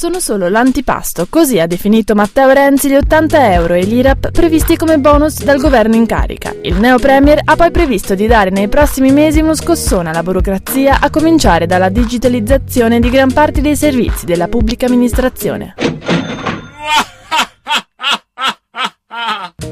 Sono solo l'antipasto, così ha definito Matteo Renzi gli 80 euro e l'IRAP previsti come bonus dal governo in carica. Il neo premier ha poi previsto di dare nei prossimi mesi uno scossone alla burocrazia, a cominciare dalla digitalizzazione di gran parte dei servizi della pubblica amministrazione.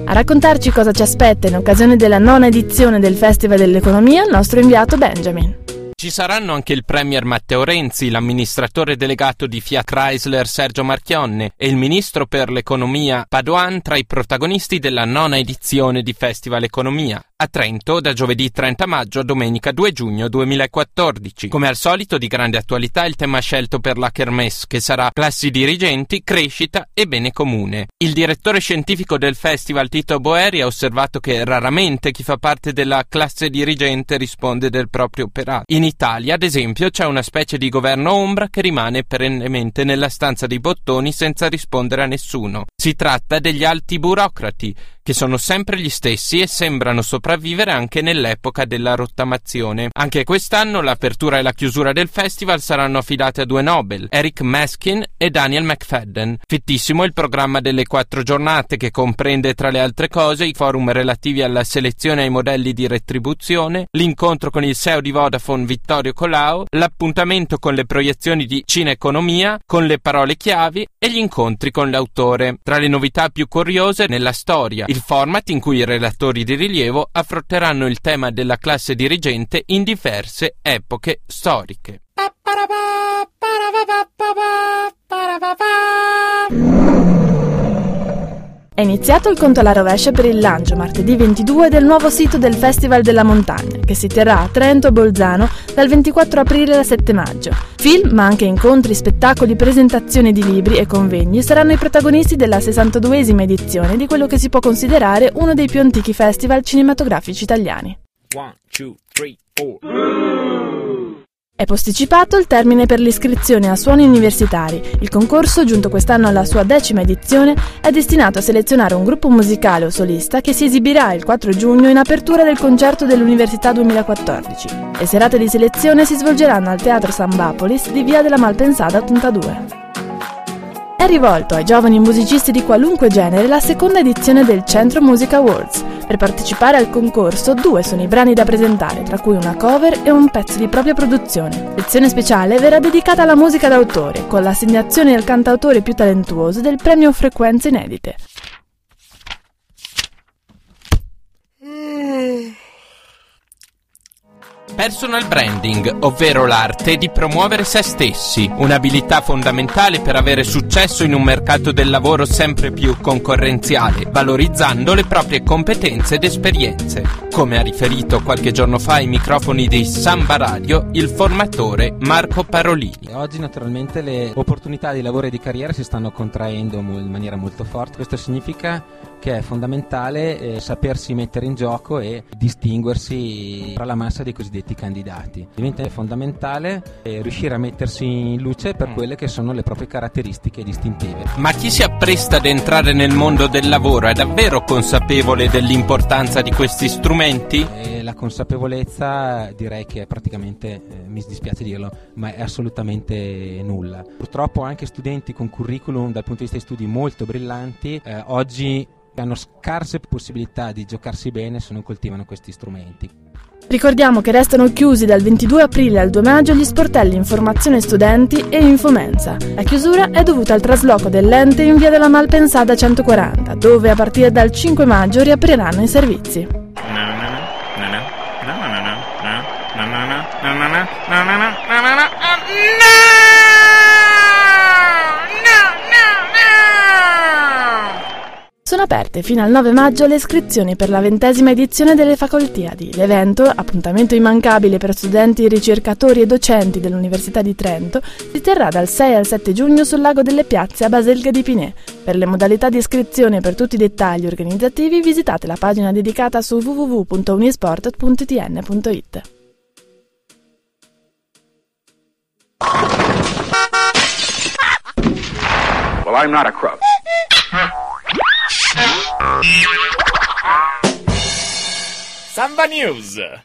A raccontarci cosa ci aspetta in occasione della nona edizione del Festival dell'Economia il nostro inviato Benjamin. Ci saranno anche il Premier Matteo Renzi, l'amministratore delegato di Fiat Chrysler Sergio Marchionne e il ministro per l'economia Padoan tra i protagonisti della nona edizione di Festival Economia a Trento da giovedì 30 maggio a domenica 2 giugno 2014. Come al solito di grande attualità il tema scelto per la Kermesse che sarà classi dirigenti, crescita e bene comune. Il direttore scientifico del festival Tito Boeri ha osservato che raramente chi fa parte della classe dirigente risponde del proprio operato. In Italia, ad esempio, c'è una specie di governo ombra che rimane perennemente nella stanza dei bottoni senza rispondere a nessuno. Si tratta degli alti burocrati che sono sempre gli stessi e sembrano sopravvivere anche nell'epoca della rottamazione. Anche quest'anno l'apertura e la chiusura del festival saranno affidate a due Nobel, Eric Meskin e Daniel McFadden. Fittissimo il programma delle quattro giornate che comprende tra le altre cose i forum relativi alla selezione ai modelli di retribuzione, l'incontro con il CEO di Vodafone Vittorio Colau, l'appuntamento con le proiezioni di Cineconomia, con le parole chiavi e gli incontri con l'autore. Tra le novità più curiose nella storia, il format in cui i relatori di rilievo affronteranno il tema della classe dirigente in diverse epoche storiche. È iniziato il conto alla rovescia per il lancio martedì 22 del nuovo sito del Festival della Montagna, che si terrà a Trento e Bolzano dal 24 aprile al 7 maggio. Film, ma anche incontri, spettacoli, presentazioni di libri e convegni saranno i protagonisti della 62esima edizione di quello che si può considerare uno dei più antichi festival cinematografici italiani. One, two, three, four. È posticipato il termine per l'iscrizione a suoni universitari. Il concorso, giunto quest'anno alla sua decima edizione, è destinato a selezionare un gruppo musicale o solista che si esibirà il 4 giugno in apertura del concerto dell'Università 2014. Le serate di selezione si svolgeranno al Teatro Sambapolis di Via della Malpensada 82 è rivolto ai giovani musicisti di qualunque genere la seconda edizione del Centro Music Awards. Per partecipare al concorso, due sono i brani da presentare, tra cui una cover e un pezzo di propria produzione. Lezione speciale verrà dedicata alla musica d'autore, con l'assegnazione al cantautore più talentuoso del premio Frequenze Inedite. Personal branding, ovvero l'arte di promuovere se stessi, un'abilità fondamentale per avere successo in un mercato del lavoro sempre più concorrenziale, valorizzando le proprie competenze ed esperienze. Come ha riferito qualche giorno fa ai microfoni di Samba Radio il formatore Marco Parolini. Oggi naturalmente le opportunità di lavoro e di carriera si stanno contraendo in maniera molto forte, questo significa che è fondamentale eh, sapersi mettere in gioco e distinguersi tra la massa dei cosiddetti candidati. Diventa fondamentale eh, riuscire a mettersi in luce per mm. quelle che sono le proprie caratteristiche distintive. Ma chi si appresta ad entrare nel mondo del lavoro è davvero consapevole dell'importanza di questi strumenti? Eh, la consapevolezza direi che è praticamente, eh, mi dispiace dirlo, ma è assolutamente nulla. Purtroppo anche studenti con curriculum dal punto di vista di studi molto brillanti eh, oggi hanno scarse possibilità di giocarsi bene se non coltivano questi strumenti. Ricordiamo che restano chiusi dal 22 aprile al 2 maggio gli sportelli Informazione Studenti e Infomensa. La chiusura è dovuta al trasloco dell'ente in via della Malpensada 140, dove a partire dal 5 maggio riapriranno i servizi. Sono aperte fino al 9 maggio le iscrizioni per la ventesima edizione delle Facoltiadi. L'evento, appuntamento immancabile per studenti, ricercatori e docenti dell'Università di Trento, si terrà dal 6 al 7 giugno sul lago delle Piazze a Baselga di Pinè. Per le modalità di iscrizione e per tutti i dettagli organizzativi visitate la pagina dedicata su www.unisport.tn.it. I'm not a crook. Samba News.